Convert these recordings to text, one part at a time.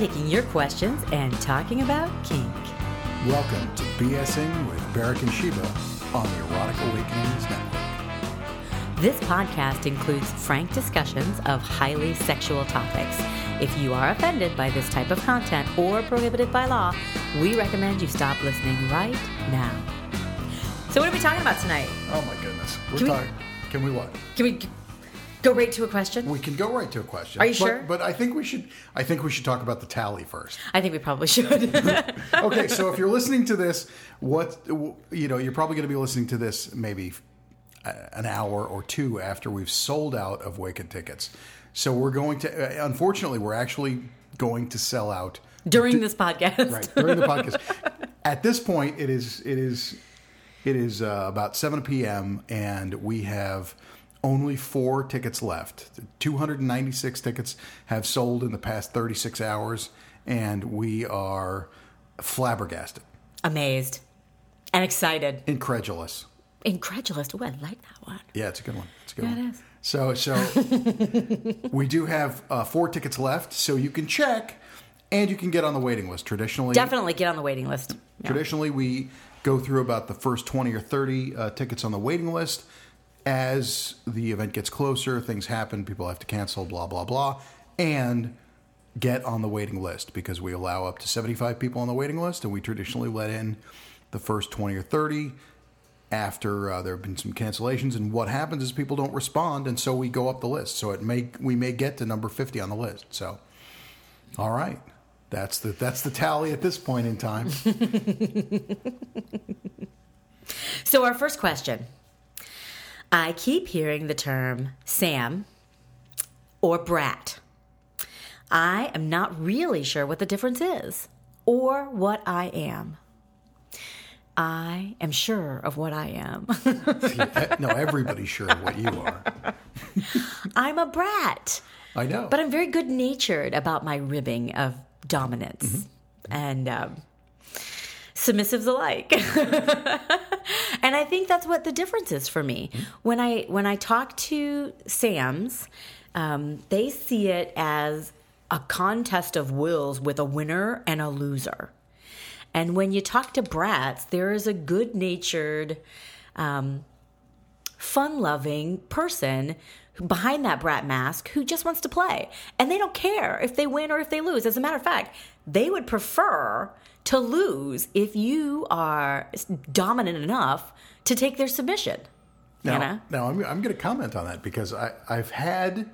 Taking your questions and talking about kink. Welcome to BSing with Barrick and Sheba on the Erotic Awakenings Network. This podcast includes frank discussions of highly sexual topics. If you are offended by this type of content or prohibited by law, we recommend you stop listening right now. So, what are we talking about tonight? Oh my goodness. We're Can we- talking. Can we what? Can we go right to a question? We can go right to a question. Are you But- sure? But I think we should. I think we should talk about the tally first. I think we probably should. Okay, so if you're listening to this, what you know, you're probably going to be listening to this maybe uh, an hour or two after we've sold out of Wicked tickets. So we're going to. Uh, unfortunately, we're actually going to sell out During this podcast. right during the podcast. At this point, it is it is it is uh, about seven p.m. and we have only four tickets left. Two hundred and ninety six tickets have sold in the past thirty six hours, and we are flabbergasted, Amazed and excited. incredulous. Incredulous. Oh, I like that one. Yeah, it's a good one. It's a good Yeah, one. it is. So, so we do have uh, four tickets left, so you can check, and you can get on the waiting list. Traditionally, Definitely get on the waiting list. Yeah. Traditionally, we go through about the first 20 or 30 uh, tickets on the waiting list. As the event gets closer, things happen, people have to cancel, blah, blah, blah, and get on the waiting list because we allow up to 75 people on the waiting list, and we traditionally let in the first 20 or 30 after uh, there have been some cancellations. And what happens is people don't respond, and so we go up the list. So it may we may get to number 50 on the list. So, all right. That's the that's the tally at this point in time. So, our first question I keep hearing the term Sam or brat. I am not really sure what the difference is or what I am. I am sure of what I am. no, everybody's sure of what you are. I'm a brat, I know. but I'm very good natured about my ribbing of dominance and um, submissives alike. and I think that's what the difference is for me. When I when I talk to Sams, um, they see it as a contest of wills with a winner and a loser. And when you talk to brats, there is a good natured, um, fun loving person behind that brat mask who just wants to play. And they don't care if they win or if they lose. As a matter of fact, they would prefer to lose if you are dominant enough to take their submission. now, know? now I'm, I'm going to comment on that because I, I've had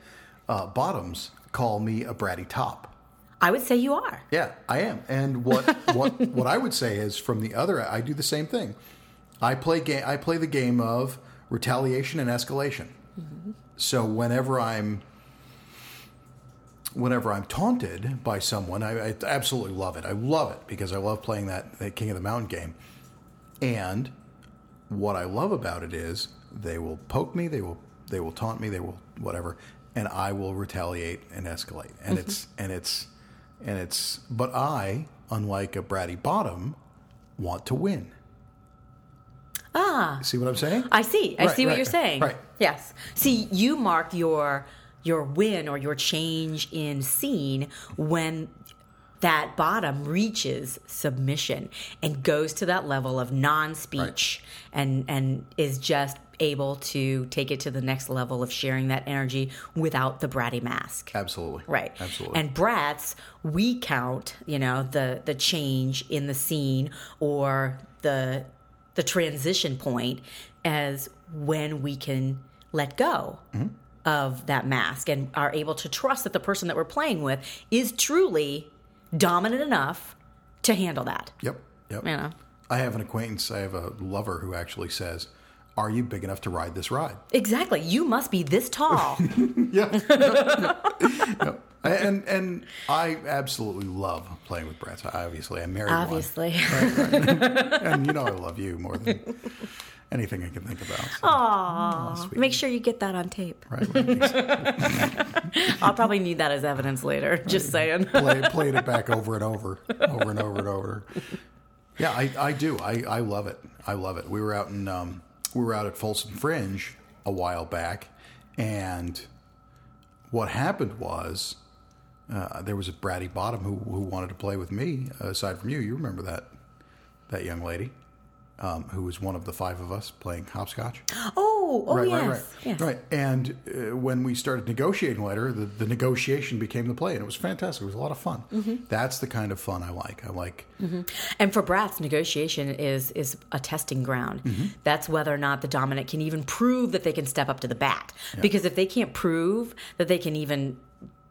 uh, bottoms call me a bratty top. I would say you are. Yeah, I am. And what what what I would say is from the other, I do the same thing. I play game. I play the game of retaliation and escalation. So whenever I'm whenever I'm taunted by someone, I, I absolutely love it. I love it because I love playing that, that King of the Mountain game. And what I love about it is they will poke me, they will they will taunt me, they will whatever, and I will retaliate and escalate. And it's and it's and it's but I, unlike a bratty bottom, want to win. Ah. See what I'm saying? I see. I Right, see what right, you're saying. right. Yes. See, you mark your your win or your change in scene when that bottom reaches submission and goes to that level of non-speech and and is just able to take it to the next level of sharing that energy without the bratty mask. Absolutely. Right. Absolutely. And brats, we count, you know, the the change in the scene or the the transition point as when we can let go Mm-hmm. Of that mask and are able to trust that the person that we're playing with is truly dominant enough to handle that. Yep. Yep. You know. I have an acquaintance, I have a lover who actually says, Are you big enough to ride this ride? Exactly. You must be this tall. Yeah. Yep. And and I absolutely love playing with brats. Obviously I'm married obviously. And you know I love you more than anything I can think about. so- Aw. Make sure you get that on tape. Right, right. I'll probably need that as evidence later. Just saying. Play, played it back over and over, over and over and over. Yeah, I, I do. I, I love it. I love it. We were out in um, we were out at Folsom Fringe a while back, and what happened was uh, there was a bratty bottom who who wanted to play with me. Aside from you, you remember that that young lady um, who was one of the five of us playing hopscotch. Oh, oh right, yes. right, right, yes. right. And uh, when we started negotiating later, the, the negotiation became the play, and it was fantastic. It was a lot of fun. Mm-hmm. That's the kind of fun I like. I like. And for brats, negotiation is is a testing ground. Mm-hmm. That's whether or not the dominant can even prove that they can step up to the bat. Because if they can't prove that they can even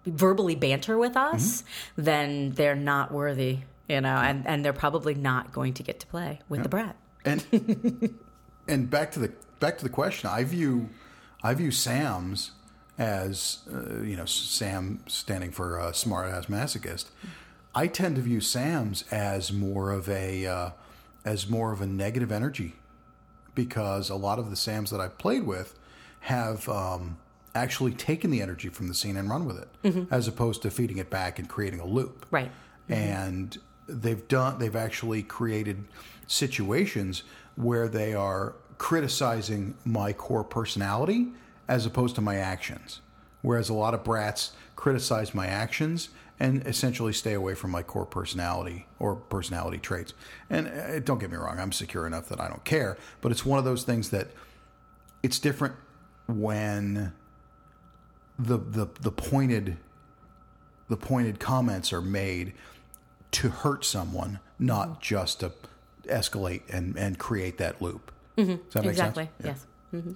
verbally banter with us, Mm-hmm. then they're not worthy. You know, and, and they're probably not going to get to play with the brat. And and back to the back to the question. I view I view Sam's as uh, you know Sam standing for uh, smart ass masochist. I tend to view Sam's as more of a uh, as more of a negative energy because a lot of the Sams that I've played with have um, actually taken the energy from the scene and run with it, as opposed to feeding it back and creating a loop Right. and they've done they've actually created situations where they are criticizing my core personality as opposed to my actions. Whereas a lot of brats criticize my actions and essentially stay away from my core personality or personality traits. And uh, don't get me wrong i'm secure enough that i don't care but it's one of those things that it's different when the the the pointed the pointed comments are made to hurt someone, not just to escalate and, and create that loop. Does that make Exactly. sense? Yeah. Yes.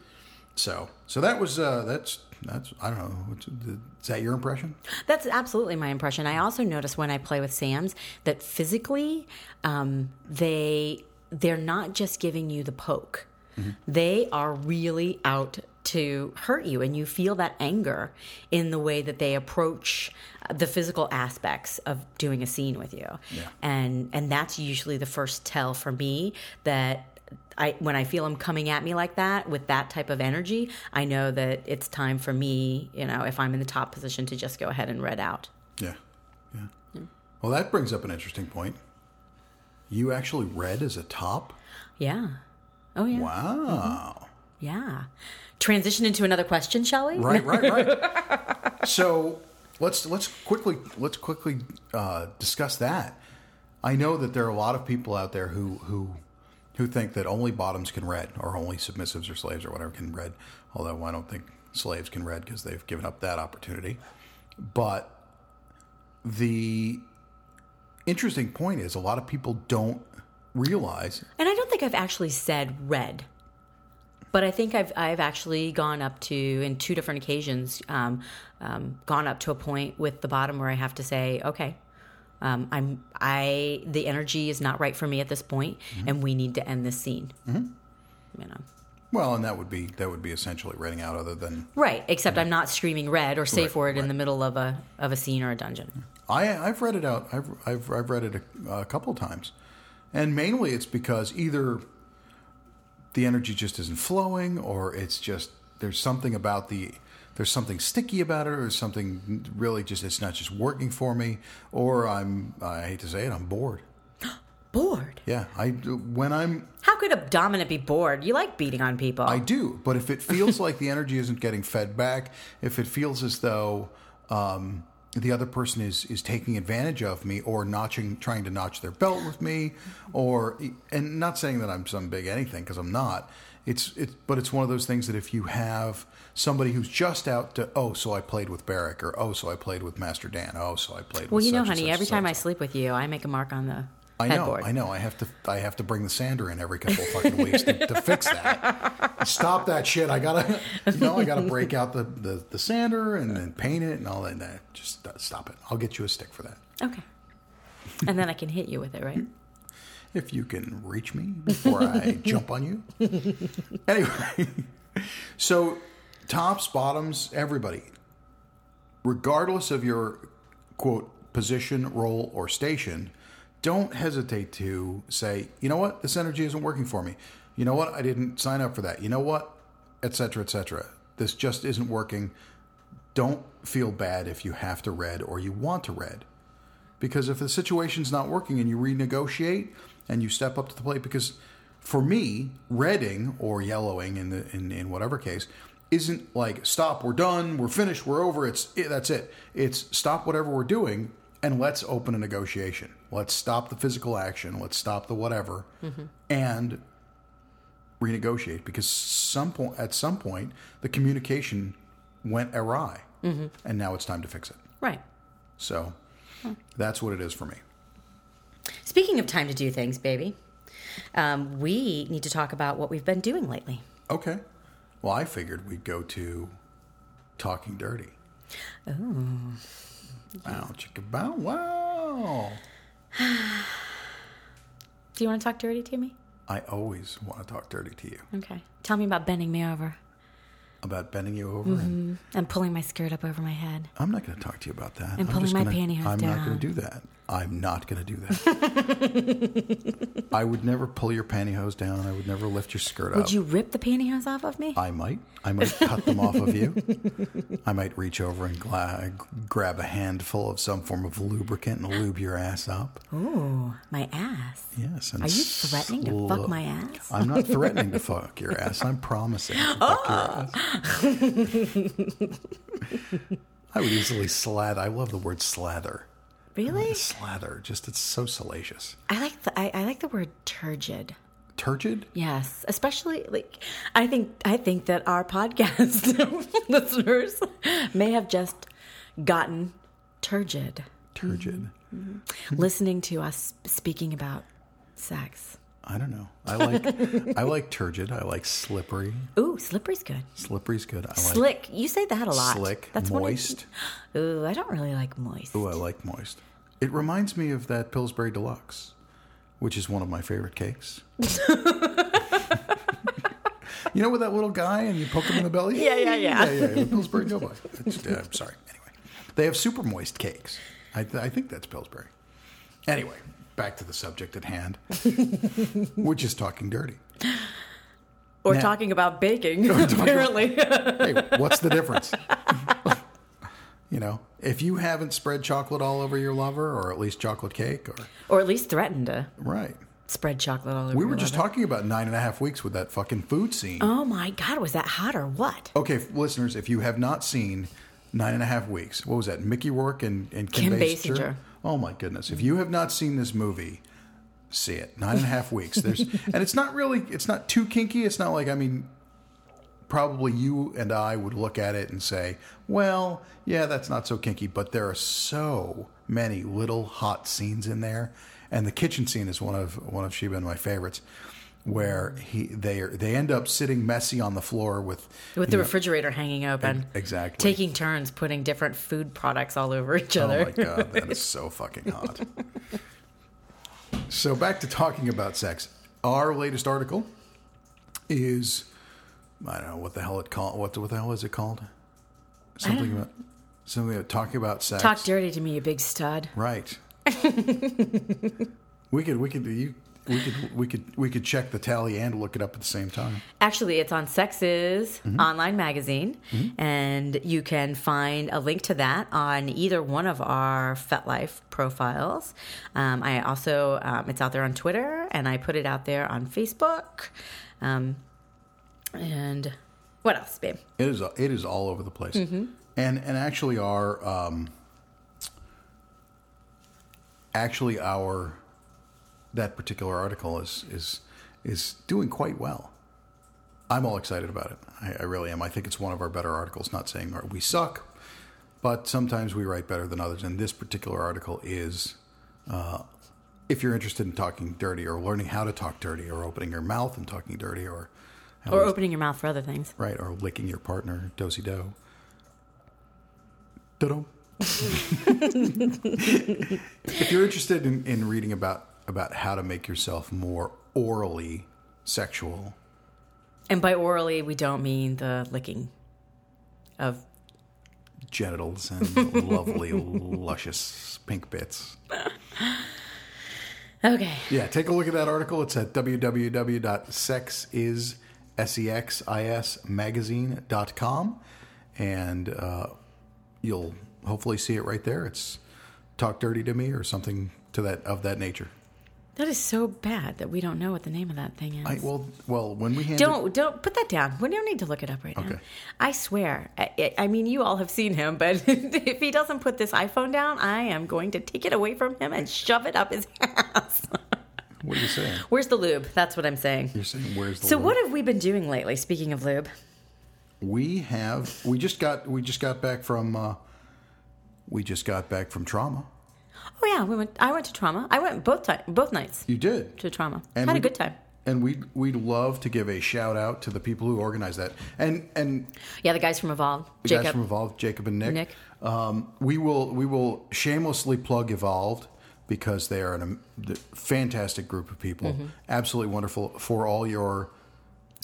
So, so that was uh, that's that's I don't know. Is that your impression? That's absolutely my impression. I also notice when I play with Sam's that physically, um, they they're not just giving you the poke; they are really out to hurt you, and you feel that anger in the way that they approach the physical aspects of doing a scene with you. Yeah. And and that's usually the first tell for me that. I, when I feel them coming at me like that with that type of energy, I know that it's time for me, you know, if I'm in the top position to just go ahead and red out. Yeah, yeah. Well, that brings up an interesting point. You actually read as a top. Yeah. Oh yeah. Wow. Mm-hmm. Yeah. Transition into another question, shall we? Right, right, right. so let's let's quickly let's quickly uh, discuss that. I know that there are a lot of people out there who who who think that only bottoms can read, or only submissives or slaves or whatever can read. Although I don't think slaves can read because they've given up that opportunity. But the interesting point is, a lot of people don't realize And I don't think I've actually said red, but I think I've I've actually gone up to in two different occasions, um, um, gone up to a point with the bottom where I have to say, okay, um, I'm I the energy is not right for me at this point, and we need to end this scene. You know. Well, and that would be that would be essentially reading out, other than Right, except I'm not screaming red or safe Right, word in the middle of a of a scene or a dungeon. I, I've read it out. I've, I've, I've read it a, a couple of times. And mainly it's because either the energy just isn't flowing or it's just, there's something about the, there's something sticky about it or something really just, it's not just working for me or I'm, I hate to say it, I'm bored. Bored. Yeah. I, when I'm, How could a dominant be bored? You like beating on people. I do, but if it feels like the energy isn't getting fed back, if it feels as though um, the other person is is taking advantage of me or notching, trying to notch their belt with me, or and not saying that I'm some big anything because I'm not. It's it's but it's one of those things that if you have somebody who's just out to oh so I played with Barrick or oh so I played with Master Dan oh so I played with well, you know, honey, every time I sleep with you, I make a mark on the I know, headboard. I know. I have to, I have to bring the sander in every couple of fucking weeks to, to fix that. Stop that shit. I gotta, you know, I gotta break out the, the, the sander and then paint it and all that. Nah, just stop it. I'll get you a stick for that. Okay. And then I can hit you with it, right? If you can reach me before I jump on you. Anyway, so tops, bottoms, everybody, regardless of your quote position, role, or station, don't hesitate to say, you know what, this energy isn't working for me. You know what, I didn't sign up for that. You know what, etc., etc. This just isn't working. Don't feel bad if you have to read or you want to read because if the situation's not working and you renegotiate and you step up to the plate because for me redding or yellowing in the in, in whatever case isn't like stop, we're done, we're finished, we're over. It's it, that's it. It's stop whatever we're doing and let's open a negotiation. Let's stop the physical action. Let's stop the whatever, and renegotiate because some point at some point the communication went awry, and now it's time to fix it. Right. So that's what it is for me. Speaking of time to do things, baby, um, we need to talk about what we've been doing lately. Okay. Well, I figured we'd go to talking dirty. Oh. Wow, chicka bow wow. Do you want to talk dirty to me? I always want to talk dirty to you Okay. Tell me about bending me over about bending you over, and and pulling my skirt up over my head. I'm not going to talk to you about that. And I'm pulling my gonna- pantyhose I'm not going to do that. I'm not going to do that. I would never pull your pantyhose down. I would never lift your skirt up. Would you rip the pantyhose off of me? I might. I might cut them off of you. I might reach over and gla- grab a handful of some form of lubricant and lube your ass up. Ooh, my ass. Yes. Are you threatening to fuck my ass? I'm not threatening to fuck your ass. I'm promising to fuck your ass. Oh! I would easily slather. I love the word slather. Really? Slather. Just it's so salacious. I like the I, I like the word turgid. Turgid? Yes, especially like I think I think that our podcast listeners may have just gotten turgid Turgid. Mm-hmm. listening to us speaking about sex. I don't know. I like I like turgid. I like slippery. Ooh, slippery's good. Slippery's good. I like Slick. You say that a lot. slick, that's one of- moist. Ooh, I don't really like moist. Ooh, I like moist. It reminds me of that Pillsbury Deluxe, which is one of my favorite cakes. you know, with that little guy and you poke him in the belly? Yeah, yeah, yeah. yeah, yeah, the Pillsbury Deluxe. Uh, I'm sorry. Anyway, they have super moist cakes. I, th- I think that's Pillsbury. Anyway, back to the subject at hand. We're just talking dirty. Or Now- talking about baking, apparently. Hey, what's the difference? You know, if you haven't spread chocolate all over your lover, or at least chocolate cake, or or at least threatened to right. spread chocolate all over. We were just lover. talking about nine and a half weeks with that fucking food scene. Oh my god, was that hot or what? Okay, listeners, if you have not seen nine and a half weeks, what was that? Mickey Rourke and, and Kim, Kim Basinger? Basinger. Oh my goodness! If you have not seen this movie, see it. Nine and a half weeks. There's and it's not really. It's not too kinky. It's not like I mean. Probably you and I would look at it and say, "Well, yeah, that's not so kinky." But there are so many little hot scenes in there, and the kitchen scene is one of one of Sheba and my favorites, where he they are they end up sitting messy on the floor with With the refrigerator hanging open. exactly Taking turns putting different food products all over each oh, other. Oh my god, that is so fucking hot. so back to talking about sex. Our latest article is I don't know what the hell it called. What what the hell is it called? Something about something about talking about sex. Talk dirty to me, you big stud. Right. we could we could you we could we could we could check the tally and look it up at the same time. Actually, it's on SexIs Mm-hmm. online magazine, and you can find a link to that on either one of our FetLife profiles. Um, I also, um, it's out there on Twitter, and I put it out there on Facebook. Um, and what else, babe? It is it is all over the place, Mm-hmm. and and actually our um, actually our that particular article is is is doing quite well. I'm all excited about it. I, I really am. I think it's one of our better articles. Not saying we suck, but sometimes we write better than others. And this particular article is, uh, if you're interested in talking dirty or learning how to talk dirty or opening your mouth and talking dirty or how Or opening your mouth for other things. right, or licking your partner, dosey do. Do If you're interested in, in reading about about how to make yourself more orally sexual, And by orally, we don't mean the licking of. genitals and lovely, luscious pink bits. Okay. Yeah, take a look at that article. It's at www.sexis magazine.com and uh, you'll hopefully see it right there. It's talk dirty to me or something to that of that nature. That is so bad that we don't know what the name of that thing is. I, well, well, when we don't don't put that down. We don't need to look it up right now. I swear. I, I mean, you all have seen him, but if he doesn't put this iPhone down, I am going to take it away from him and shove it up his ass. What are you saying? Where's the lube? That's what I'm saying. You're saying where's the lube? So lube? what have we been doing lately? Speaking of lube, we have we just got we just got back from uh, we just got back from trauma. oh yeah, we went. I went to trauma. I went both time, both nights You did. to trauma. Had a we- good time. And we we'd love to give a shout out to the people who organized that. And and Yeah, the guys from Evolve, the Jacob. guys from Evolve, Jacob and Nick. Nick. Um, we will we will shamelessly plug Evolved because they are an, um, fantastic group of people, Mm-hmm. absolutely wonderful for all your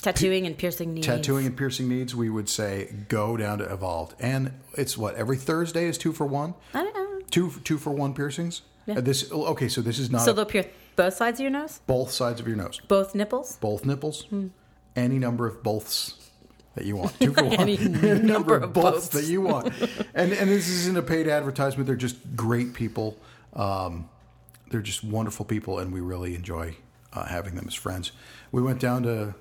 tattooing and piercing needs. tattooing and piercing needs. We would say go down to Evolved, and it's what every Thursday is two for one, I don't know. two two for one piercings. Yeah. Uh, this okay, so this is not So they'll pierce both sides of your nose, both sides of your nose, both nipples. both nipples, Hmm. any number of boths that you want. Two for one. Any number of boths boths. that you want. and and this isn't a paid advertisement. They're just great people. Um, they're just wonderful people, and we really enjoy uh, having them as friends. We went down to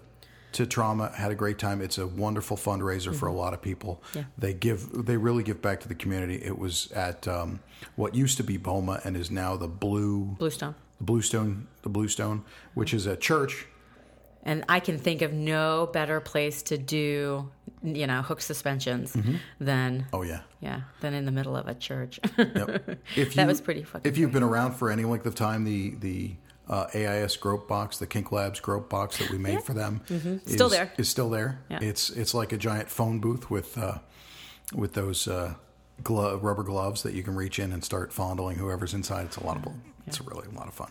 to trauma, had a great time. It's a wonderful fundraiser for a lot of people. Mm-hmm. Yeah. They give, they really give back to the community. It was at um, what used to be Boma and is now the Blue Bluestone. the Bluestone, the Bluestone, which is a church. And I can think of no better place to do, you know, hook suspensions than Oh yeah. yeah, than in the middle of a church. Yep. If That was pretty fucking If you've been around for any length of time, the the uh, AIS Grope box, the Kink Labs Grope box that we made for them, Still is, there. Is still there. Yeah. It's it's like a giant phone booth with uh, with those uh, rubber gloves that you can reach in and start fondling whoever's inside. It's a lot of it's really a lot of fun.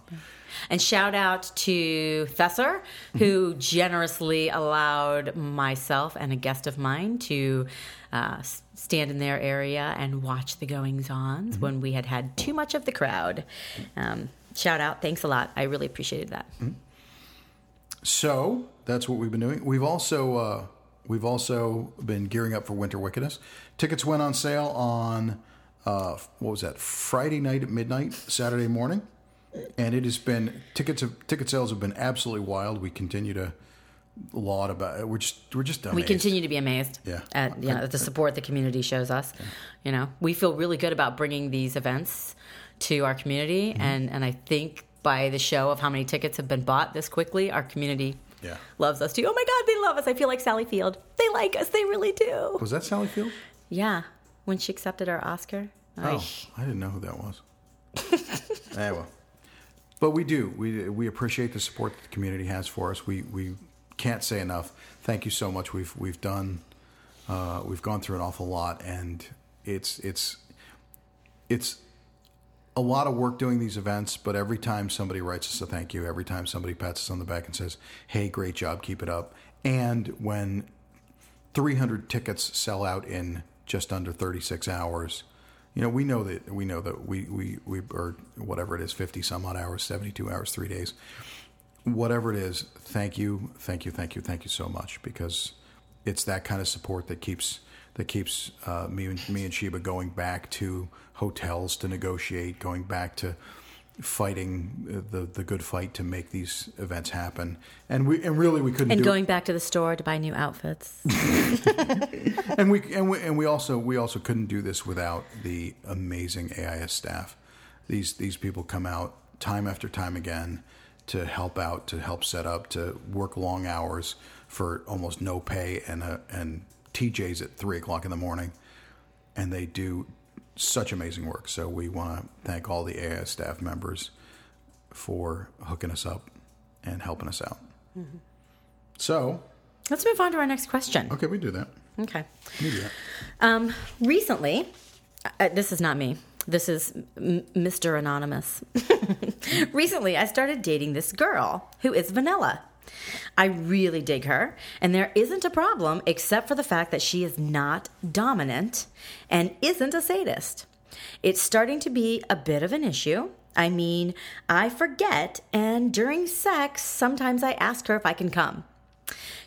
And shout out to Thesser, who generously allowed myself and a guest of mine to uh, stand in their area and watch the goings ons when we had had too much of the crowd. Um, shout out. Thanks a lot. I really appreciated that. So that's what we've been doing. We've also uh, we've also been gearing up for Winter Wickedness. Tickets went on sale on uh, what was that? Friday night at midnight, Saturday morning, and it has been tickets. Have, ticket sales have been absolutely wild. We continue to laud about it. We're just we're just amazed. We continue to be amazed Yeah. at you know, the support the community shows us. You know, we feel really good about bringing these events to our community, Mm-hmm. and and I think by the show of how many tickets have been bought this quickly, our community Yeah. loves us too. Oh my God, they love us! I feel like Sally Field. They like us. They really do. Was that Sally Field? Yeah, when she accepted our Oscar. Oh, Ay. I didn't know who that was. anyway, but we do. We we appreciate the support that the community has for us. We we can't say enough. Thank you so much. We've we've done. Uh, we've gone through an awful lot, and it's it's it's a lot of work doing these events. But every time somebody writes us a thank you, every time somebody pats us on the back and says, "Hey, great job, keep it up," and when 300 tickets sell out in just under 36 hours. You know, we know that we know that we we we or whatever it is, 50 some odd hours, 72 hours, three days, whatever it is. Thank you, thank you, thank you, thank you so much because it's that kind of support that keeps that keeps uh, me and me and Sheba going back to hotels to negotiate, going back to fighting the the good fight to make these events happen. And we and really we couldn't And do it going back to the store to buy new outfits. and we and we and we also we also couldn't do this without the amazing AIS staff. These these people come out time after time again to help out, to help set up, to work long hours for almost no pay, and uh, and TJ's at three o'clock in the morning, and they do such amazing work. So we want to thank all the AIS staff members for hooking us up and helping us out. So Let's move on to our next question. okay, we do that. Okay. We do that. Um, recently, uh, this is not me. This is M- Mr. Anonymous. recently, I started dating this girl who is vanilla. I really dig her, and there isn't a problem except for the fact that she is not dominant and isn't a sadist. It's starting to be a bit of an issue. I mean, I forget, and during sex, sometimes I ask her if I can come.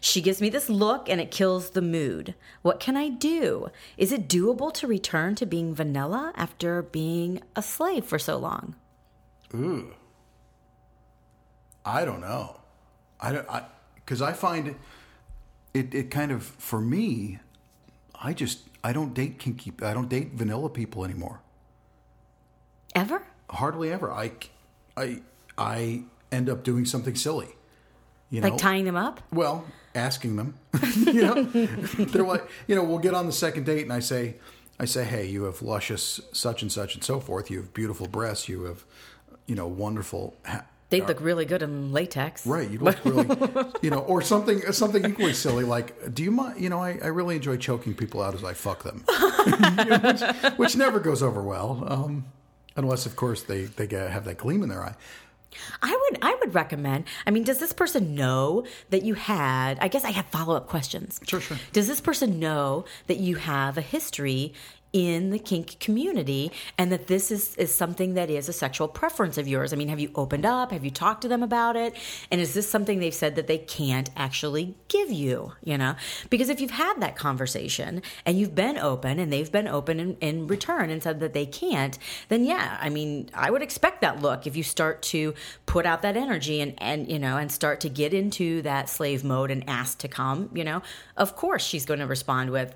She gives me this look and it kills the mood. What can I do? Is it doable to return to being vanilla after being a slave for so long? Ooh. I don't know. I don't I because I find it it kind of for me. I just I don't date kinky. I don't date vanilla people anymore. Ever? Hardly ever. I I I end up doing something silly. You know, Like tying them up? well, asking them. you know, they're like, you know, we'll get on the second date, and I say, I say, hey, you have luscious such and such and so forth. You have beautiful breasts. You have, you know, wonderful. Ha- They look really good in latex. Right, You'd look really, you know, or something something equally silly like, do you mind? You know, I, I really enjoy choking people out as I fuck them, You know, which, which never goes over well, um, unless of course they they get, have that gleam in their eye. I would I would recommend. I mean, does this person know that you had I guess I have follow-up questions. Sure, sure. Does this person know that you have a history in the kink community and that this is, is something that is a sexual preference of yours? I mean, have you opened up? Have you talked to them about it? And is this something they've said that they can't actually give you? You know? Because if you've had that conversation and you've been open and they've been open in, in return and said that they can't, then yeah, I mean, I would expect that look if you start to put out that energy and, and you know, and start to get into that slave mode and ask to come, you know, of course she's going to respond with,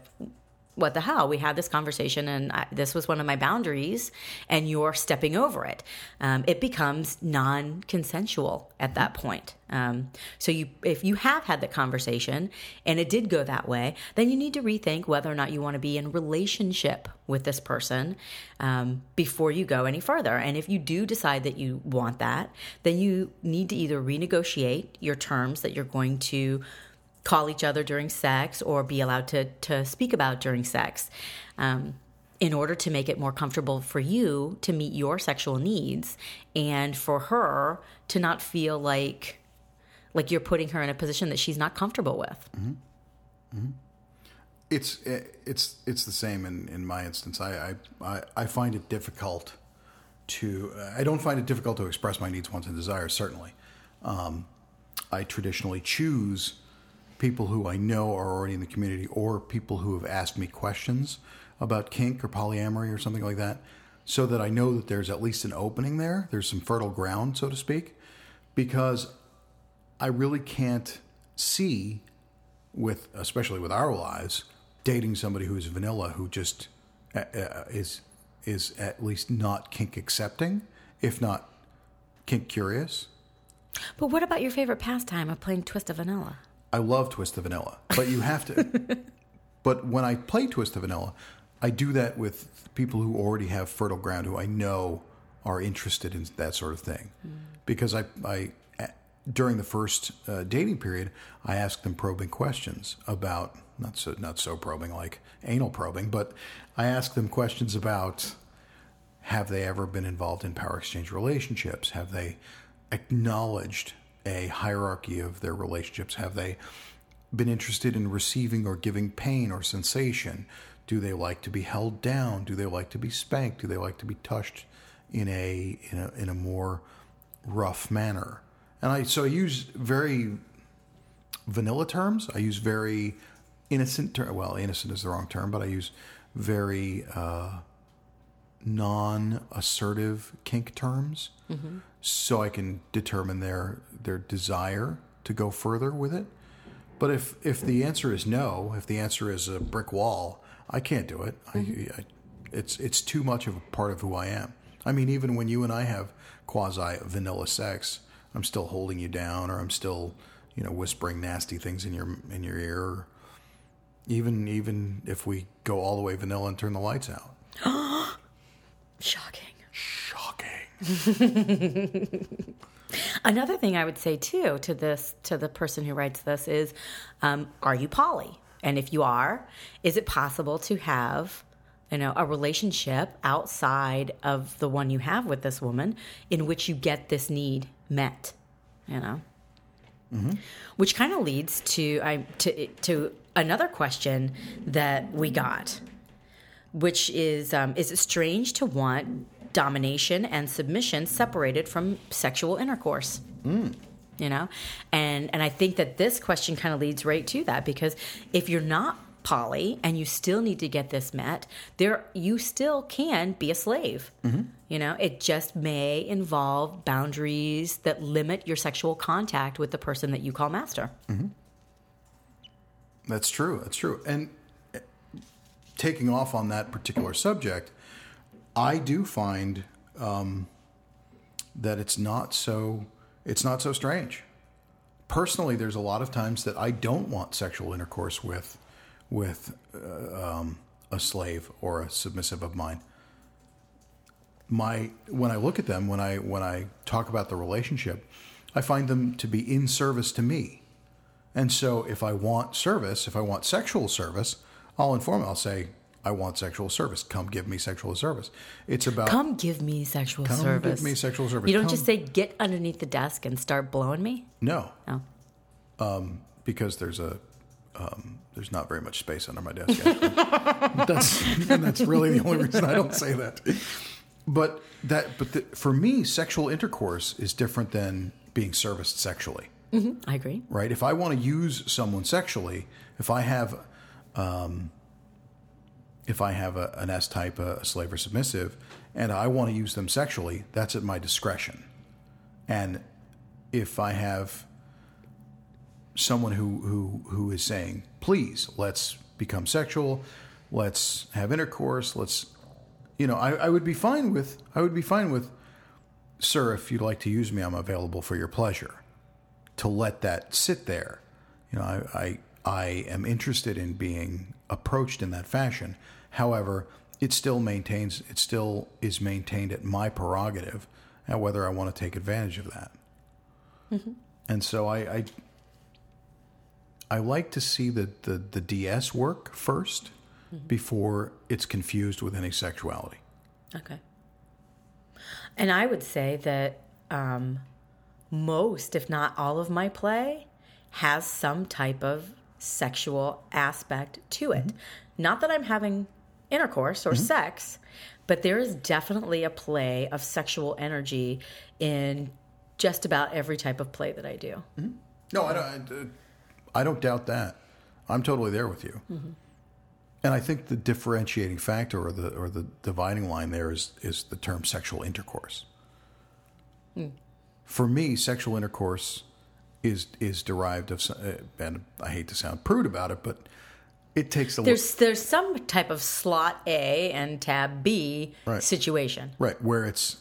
what the hell? We had this conversation, and I, this was one of my boundaries, and you're stepping over it. Um, it becomes non-consensual at that point. Um, so you, if you have had the conversation and it did go that way, then you need to rethink whether or not you want to be in relationship with this person um, before you go any further. And if you do decide that you want that, then you need to either renegotiate your terms that you're going to call each other during sex or be allowed to, to speak about during sex um, in order to make it more comfortable for you to meet your sexual needs and for her to not feel like like you're putting her in a position that she's not comfortable with It's it's it's the same in, in my instance. I, I I I find it difficult to I don't find it difficult to express my needs, wants, and desires. Certainly, um, I traditionally choose people who I know are already in the community, or people who have asked me questions about kink or polyamory or something like that, so that I know that there's at least an opening there. There's some fertile ground, so to speak, because I really can't see with especially with our lives dating somebody who's vanilla who just uh, uh, is is at least not kink accepting if not kink curious but what about your favorite pastime of playing twist of vanilla i love twist the vanilla but you have to. But when i play twist the vanilla i do that with people who already have fertile ground who i know are interested in that sort of thing. Because i i during the first uh, dating period, I asked them probing questions about not so not so probing like anal probing, but I asked them questions about have they ever been involved in power exchange relationships? Have they acknowledged a hierarchy of their relationships? Have they been interested in receiving or giving pain or sensation? Do they like to be held down? Do they like to be spanked? Do they like to be touched in a in a in a more rough manner? And I so I use very vanilla terms. I use very innocent term. Well, innocent is the wrong term, but I use very uh, non-assertive kink terms, mm-hmm. so I can determine their their desire to go further with it. But if if the answer is no, if the answer is a brick wall, I can't do it. Mm-hmm. I, I, it's it's too much of a part of who I am. I mean, even when you and I have quasi vanilla sex, I'm still holding you down, or I'm still, you know, whispering nasty things in your in your ear. Even even if we go all the way vanilla and turn the lights out. Shocking. Shocking. Another thing I would say too to this to the person who writes this is, um, are you poly? And if you are, is it possible to have you know a relationship outside of the one you have with this woman in which you get this need met? You know, mm-hmm. which kind of leads to I to to another question that we got, which is um, is it strange to want domination and submission separated from sexual intercourse? Mm. You know, and and I think that this question kind of leads right to that because if you're not poly and you still need to get this met, there you still can be a slave. Mm-hmm. You know, it just may involve boundaries that limit your sexual contact with the person that you call master. That's true. That's true. And uh, taking off on that particular subject, I do find um, that it's not so it's not so strange. Personally, there's a lot of times that I don't want sexual intercourse with with uh, um, a slave or a submissive of mine. My when I look at them, when I when I talk about the relationship, I find them to be in service to me. And so if I want service, if I want sexual service, I'll inform, I'll say, I want sexual service. Come give me sexual service. It's about Come give me sexual Come service. give me sexual service. You don't Come- just say, get underneath the desk and start blowing me? no, No. because there's a um, there's not very much space under my desk. that's and that's really the only reason I don't say that. But that but the, for me, sexual intercourse is different than being serviced sexually. I agree. right? If I want to use someone sexually, if I have, um, if I have a, an S type, a, slave or submissive, and I want to use them sexually, that's at my discretion. And if I have someone who who who is saying, "Please, let's become sexual, let's have intercourse, let's," you know, I, I would be fine with, I would be fine with, "Sir, if you'd like to use me, I'm available for your pleasure." to let that sit there. You know, I, I I am interested in being approached in that fashion. However, it still maintains it still is maintained at my prerogative at whether I want to take advantage of that. Mm-hmm. And so I, I I like to see the, the, the DS work 1st mm-hmm. before it's confused with any sexuality. Okay. And I would say that um, most, if not all of my play has some type of sexual aspect to it. Mm-hmm. Not that I'm having intercourse or mm-hmm. sex, but there is definitely a play of sexual energy in just about every type of play that I do. Mm-hmm. No, I don't. Uh, I don't doubt that. I'm totally there with you. Mm-hmm. And I think the differentiating factor or the or the dividing line there is is the term sexual intercourse. Hmm. For me, sexual intercourse is is derived of, uh, and I hate to sound prude about it, but it takes a There's there's some type of slot A and tab B Right. situation. Right, where it's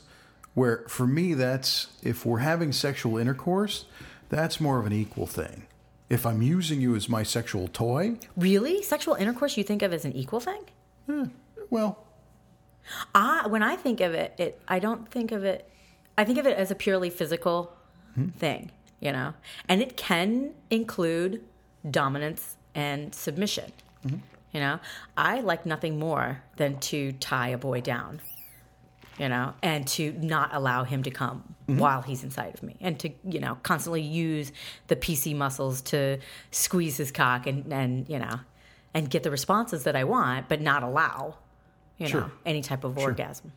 where for me that's if we're having sexual intercourse, that's more of an equal thing. If I'm using you as my sexual toy, Really? Sexual intercourse you think of as an equal thing? Eh, well, I when I think of it, it I don't think of it. I think of it as a purely physical hmm. thing, you know, and it can include dominance and submission. Mm-hmm. You know, I like nothing more than to tie a boy down, you know, and to not allow him to come mm-hmm. while he's inside of me, and to you know constantly use the PC muscles to squeeze his cock and and you know and get the responses that I want, but not allow you Sure. know any type of orgasm.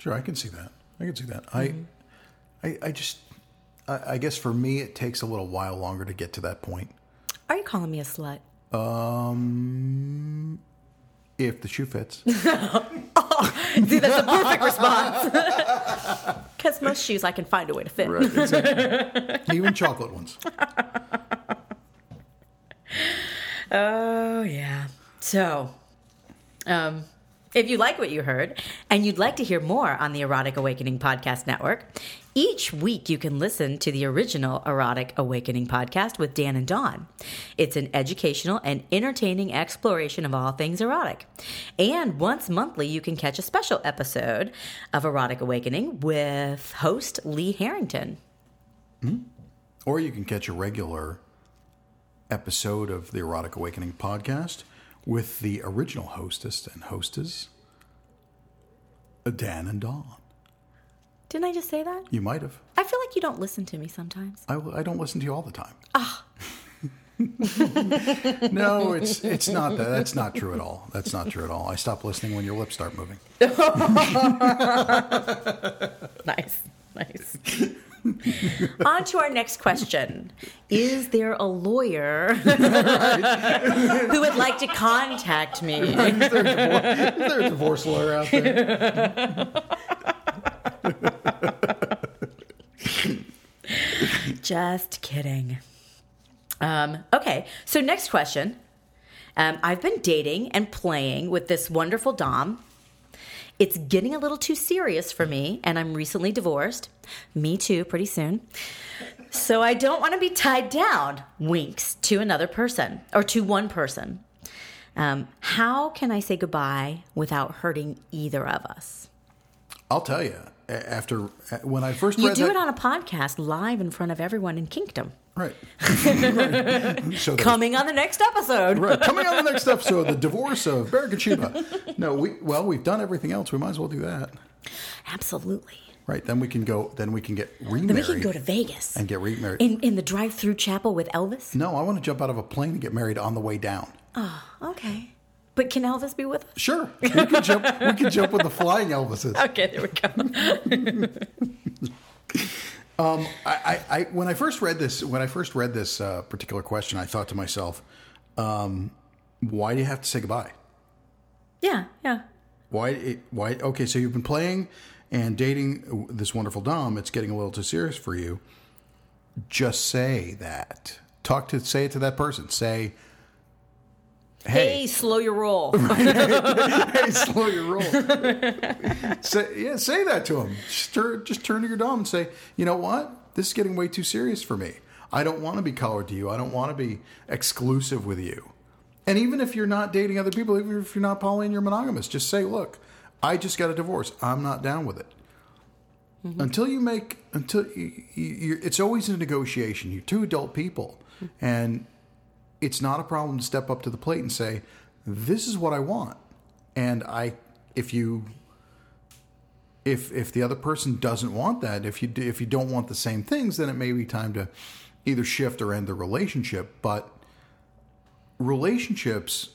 Sure, I can see that. I can see that. I, mm-hmm. I, I just, I, I guess for me, it takes a little while longer to get to that point. Are you calling me a slut? Um, if the shoe fits, See, that's a perfect response. Because most shoes I can find a way to fit. right? Exactly. Even chocolate ones. Oh, yeah. So, um, if you like what you heard and you'd like to hear more on the Erotic Awakening Podcast Network, each week you can listen to the original Erotic Awakening podcast with Dan and Dawn. It's an educational and entertaining exploration of all things erotic. And once monthly, you can catch a special episode of Erotic Awakening with host Lee Harrington. Hmm? Or you can catch a regular episode of the Erotic Awakening podcast with the original hostess and hostess, Dan and Dawn. Didn't I just say that? You might have. I feel like you don't listen to me sometimes. I, I don't listen to you all the time. Ah. no, it's it's not that. That's not true at all. That's not true at all. I stop listening when your lips start moving. Nice, nice. On to our next question. Is there a lawyer who would like to contact me? Is there a divorce lawyer out there? Just kidding. Um, okay, so next question. Um, I've been dating and playing with this wonderful Dom. It's getting a little too serious for me, and I'm recently divorced. Me too, pretty soon. So I don't want to be tied down, winks, to another person or to one person. Um, how can I say goodbye without hurting either of us? I'll tell you. After uh, when I first You do that, it on a podcast live in front of everyone in Kingdom. right. right. So Coming on the next episode. Right. Coming on the next episode, the divorce of Barrick and Sheba. No, we well, we've done everything else. We might as well do that. Absolutely. Right. Then we can go. Then we can get remarried Then we can go to Vegas. and get remarried. in in the drive-through chapel with Elvis. no, I want to jump out of a plane and get married on the way down. Oh, okay. But can Elvis be with us? Sure, we can jump. We can jump with the flying Elvises. Okay, there we go. I, I, I when I first read this, when I first read this uh, particular question, I thought to myself, um, "Why do you have to say goodbye? yeah, yeah. Why? It, why? Okay, so you've been playing and dating this wonderful dom. It's getting a little too serious for you. Just say that. Talk to say it to that person. Say, Hey, "Hey, slow your roll. hey, slow your roll." say, yeah, say that to him. Just turn, just turn to your dom and say, "You know what? This is getting way too serious for me. I don't want to be collared to you. I don't want to be exclusive with you." And even if you're not dating other people, even if you're not poly and you're monogamous, just say, "Look, I just got a divorce. I'm not down with it." Mm-hmm. Until you make until you, you, it's always a negotiation. You're two adult people, mm-hmm. and it's not a problem to step up to the plate and say, "This is what I want," and I, if you, if if the other person doesn't want that, if you do- if you don't want the same things, then it may be time to either shift or end the relationship. But relationships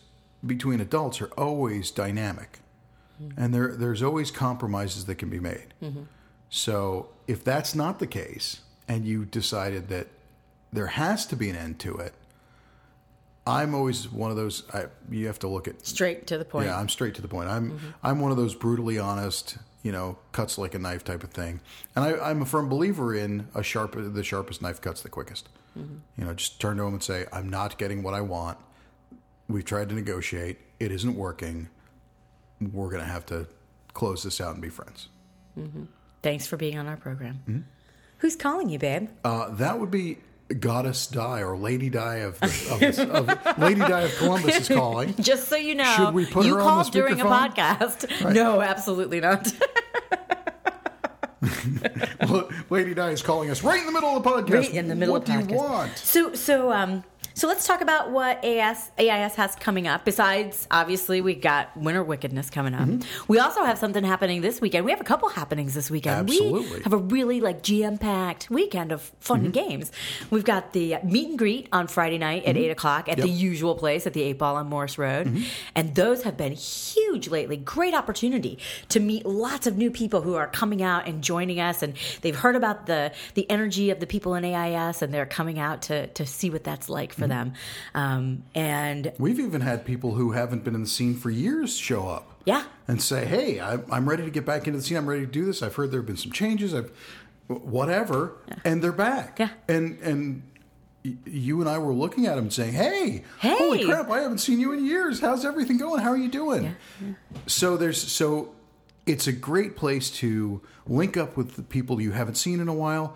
between adults are always dynamic, mm-hmm. and there there's always compromises that can be made. Mm-hmm. So if that's not the case, and you decided that there has to be an end to it, I'm always one of those. I, you have to look at. Straight to the point. Yeah, I'm straight to the point. I'm I'm one of those brutally honest, you know, cuts like a knife type of thing. And I, I'm a firm believer in a sharp. The sharpest knife cuts the quickest. You know, just turn to them and say, "I'm not getting what I want. We've tried to negotiate. It isn't working. We're going to have to close this out and be friends." Thanks for being on our program. Hmm? Who's calling you, babe? Uh, that would be Goddess Di or Lady Di of, of, of Lady Di of Columbus is calling. Just so you know, Should we put you her on the called during a podcast. No, absolutely not. Lady Di is calling us right in the middle of the podcast. right in the middle what of the do you want? So, so, um, so let's talk about what AS, AIS has coming up. Besides, obviously, we've got Winter Wickedness coming up. Mm-hmm. We also have something happening this weekend. We have a couple happenings this weekend. We have a really like GM packed weekend of fun and games. We've got the meet and greet on Friday night at mm-hmm. eight o'clock at the usual place at the Eight Ball on Morse Road, and those have been huge lately. Great opportunity to meet lots of new people who are coming out and joining us, and they've heard about the the energy of the people in AIS, and they're coming out to to see what that's like for them. Um, and We've even had people who haven't been in the scene for years show up. yeah, And say, hey, I, I'm ready to get back into the scene. I'm ready to do this. I've heard there have been some changes. I've whatever, and they're back. Yeah. And and you and I were looking at them and saying, hey, holy crap! I haven't seen you in years. How's everything going? How are you doing? So there's so it's a great place to link up with the people you haven't seen in a while.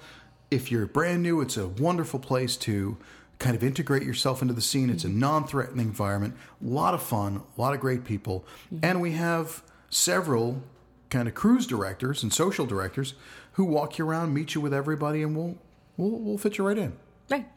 If you're brand new, it's a wonderful place to kind of integrate yourself into the scene. It's a mm-hmm. non-threatening environment, a lot of fun, a lot of great people, mm-hmm. and we have several kind of cruise directors and social directors who walk you around, meet you with everybody, and we'll we'll, we'll fit you right in. Right.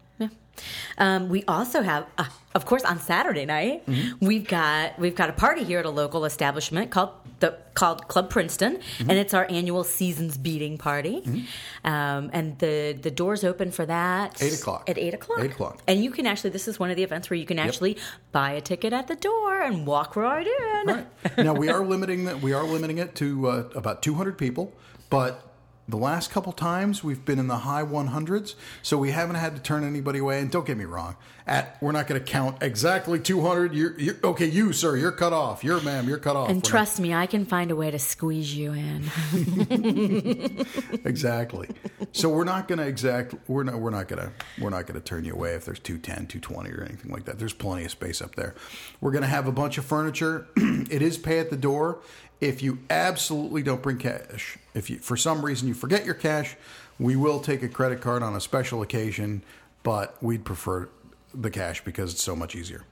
Um, we also have, uh, of course, on Saturday night Mm-hmm. we've got we've got a party here at a local establishment called the called Club Princeton, Mm-hmm. and it's our annual seasons beating party. Um, and the the doors open for that Eight o'clock. At eight o'clock. Eight o'clock. And you can actually this is one of the events where you can actually buy a ticket at the door and walk right in. Right. now we are limiting that. We are limiting it to uh, about 200 people, but the last couple times we've been in the high 100s, so we haven't had to turn anybody away. And don't get me wrong, at we're not going to count exactly 200. You're, you're okay, you sir, you're cut off. You're ma'am, you're cut off. And We're not- trust me, I can find a way to squeeze you in. exactly. So we're not going to exact. We're not. We're not going to. We're not going to turn you away if there's 210, 220 or anything like that. There's plenty of space up there. We're going to have a bunch of furniture. it is pay at the door. If you absolutely don't bring cash, if you for some reason you forget your cash, we will take a credit card on a special occasion, but we'd prefer the cash because it's so much easier.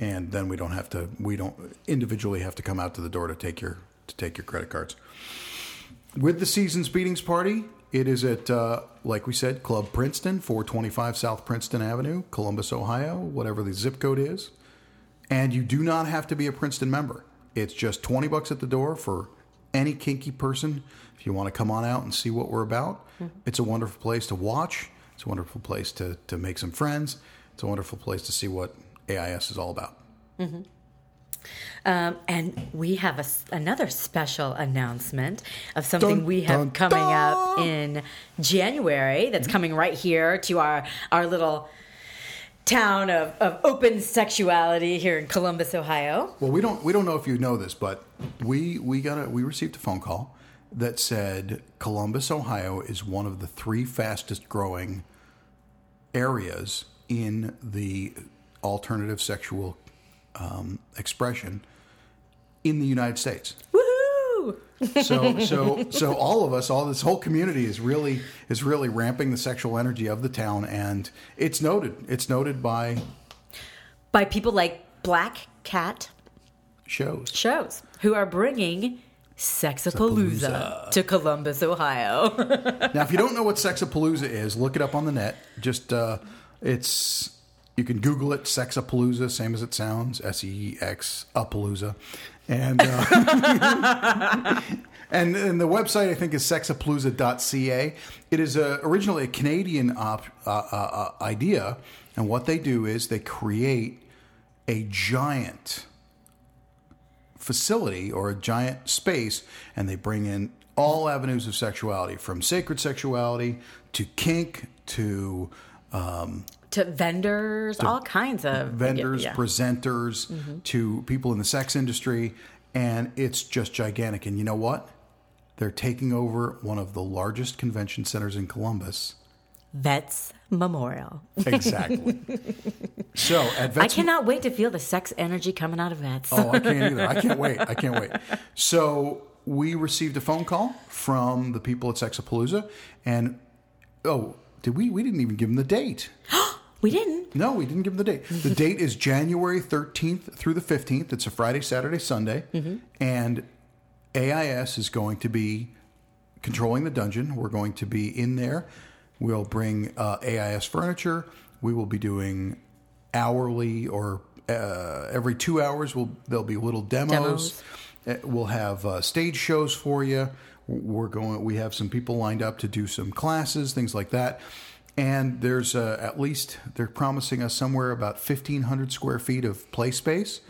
And then we don't have to. We don't individually have to come out to the door to take your to take your credit cards with the season's beatings party it is at uh, like we said club princeton 425 south princeton avenue columbus ohio whatever the zip code is and you do not have to be a princeton member it's just 20 bucks at the door for any kinky person. If you want to come on out and see what we're about it's a wonderful place to watch. It's a wonderful place to, to make some friends. It's a wonderful place to see what ais is all about. Mhm. Um, and we have a another special announcement of something Dun, we have dun, coming up in January that's coming right here to our, our little town of, of open sexuality here in Columbus, Ohio. Well, we don't we don't know if you know this, but we we got a we received a phone call that said Columbus, Ohio is one of the three fastest growing areas in the alternative sexual um, expression in the United States. So so so all of us, all this whole community is really is really ramping the sexual energy of the town, and it's noted. It's noted by By people like Black Cat shows. Shows, who are bringing Sexapalooza to Columbus, Ohio. Now, if you don't know what Sexapalooza is, look it up on the net. Just uh, it's you can Google it, Sexapalooza, same as it sounds, S E X Apalooza, and uh, and and the website I think is sexapalooza.ca. It is uh, originally a Canadian op, uh, uh, uh, idea, and what they do is they create a giant facility or a giant space and they bring in all avenues of sexuality from sacred sexuality to kink to um, to vendors, all kinds of vendors, yeah. presenters, mm-hmm. to people in the sex industry. And it's just gigantic. And you know what? They're taking over one of the largest convention centers in Columbus. Vets Memorial. Exactly. so at Vets I cannot wait to feel the sex energy coming out of Vets. Oh, I can't either. I can't wait. I can't wait. So we received a phone call from the people at Sexapalooza, and oh, did we? We didn't even give them the date. We didn't. No, we didn't give them the date. The date is January 13th through the 15th. It's a Friday, Saturday, Sunday. And AIS is going to be controlling the dungeon. We're going to be in there. We'll bring uh, AIS furniture. We will be doing hourly or uh, every two hours. We'll, there'll be little demos. Uh, We'll have uh, stage shows for you. We're going. We have some people lined up to do some classes, things like that. And there's uh, at least they're promising us somewhere about 1,500 square feet of play space.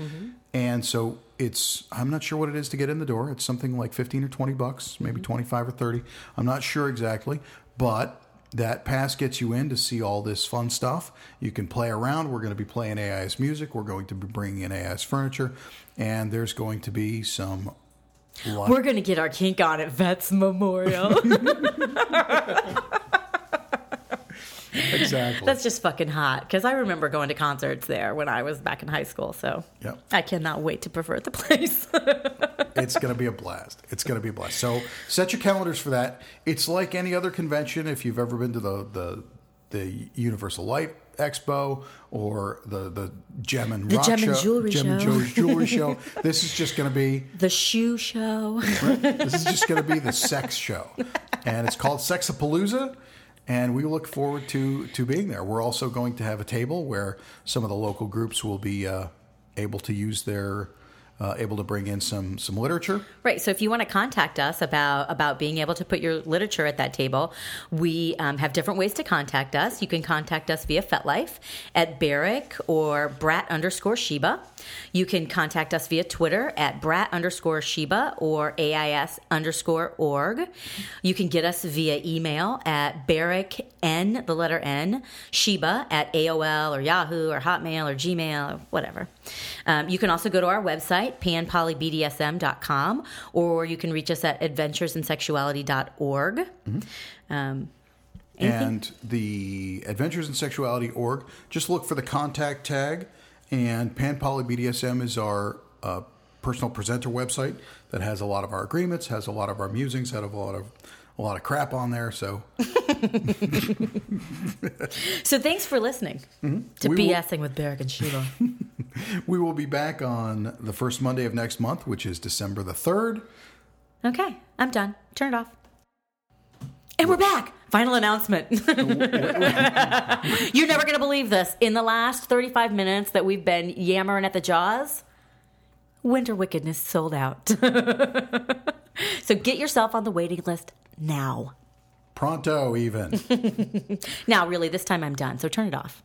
And so it's I'm not sure what it is to get in the door. It's something like 15 or 20 bucks, maybe 25 or 30. I'm not sure exactly, but that pass gets you in to see all this fun stuff. You can play around. We're going to be playing AIS music. We're going to be bringing in AIS furniture, and there's going to be some. We're going to get our kink on at Vets Memorial. exactly. That's just fucking hot because I remember going to concerts there when I was back in high school. So Yep. I cannot wait to pervert the place. it's going to be a blast. It's going to be a blast. So set your calendars for that. It's like any other convention. If you've ever been to the the, the Universal Light Expo or the the Gem and The Rock Gem and Jewelry Gem and show. Jewelry, Jewelry show. This is just going to be the shoe show. this is just going to be the sex show, and it's called Sexapalooza. And we look forward to to being there. We're also going to have a table where some of the local groups will be uh, able to use their uh, able to bring in some some literature. Right. So if you want to contact us about about being able to put your literature at that table, we um, have different ways to contact us. You can contact us via FetLife at Barrick or Brat underscore Sheba. You can contact us via Twitter at Brat underscore Sheba or AIS underscore org. You can get us via email at Barrick N, the letter N, Sheba at AOL or Yahoo or Hotmail or Gmail or whatever. Um, you can also go to our website, panpolybdsm.com, or you can reach us at adventuresinsexuality.org. Mm-hmm. Um, and the Adventures in Sexuality org, just look for the contact tag. And Pan Poly BDSM is our uh, personal presenter website that has a lot of our agreements, has a lot of our musings, has a lot of a lot of crap on there. So, so thanks for listening mm-hmm. to we BSing will, with Barrick and Sheila. we will be back on the first Monday of next month, which is December the third. Okay, I'm done. Turn it off. And we're back. Final announcement. You're never going to believe this. In the last 35 minutes that we've been yammering at the jaws, Winter Wickedness sold out. so get yourself on the waiting list now. Pronto, even. now, really, this time I'm done, so turn it off.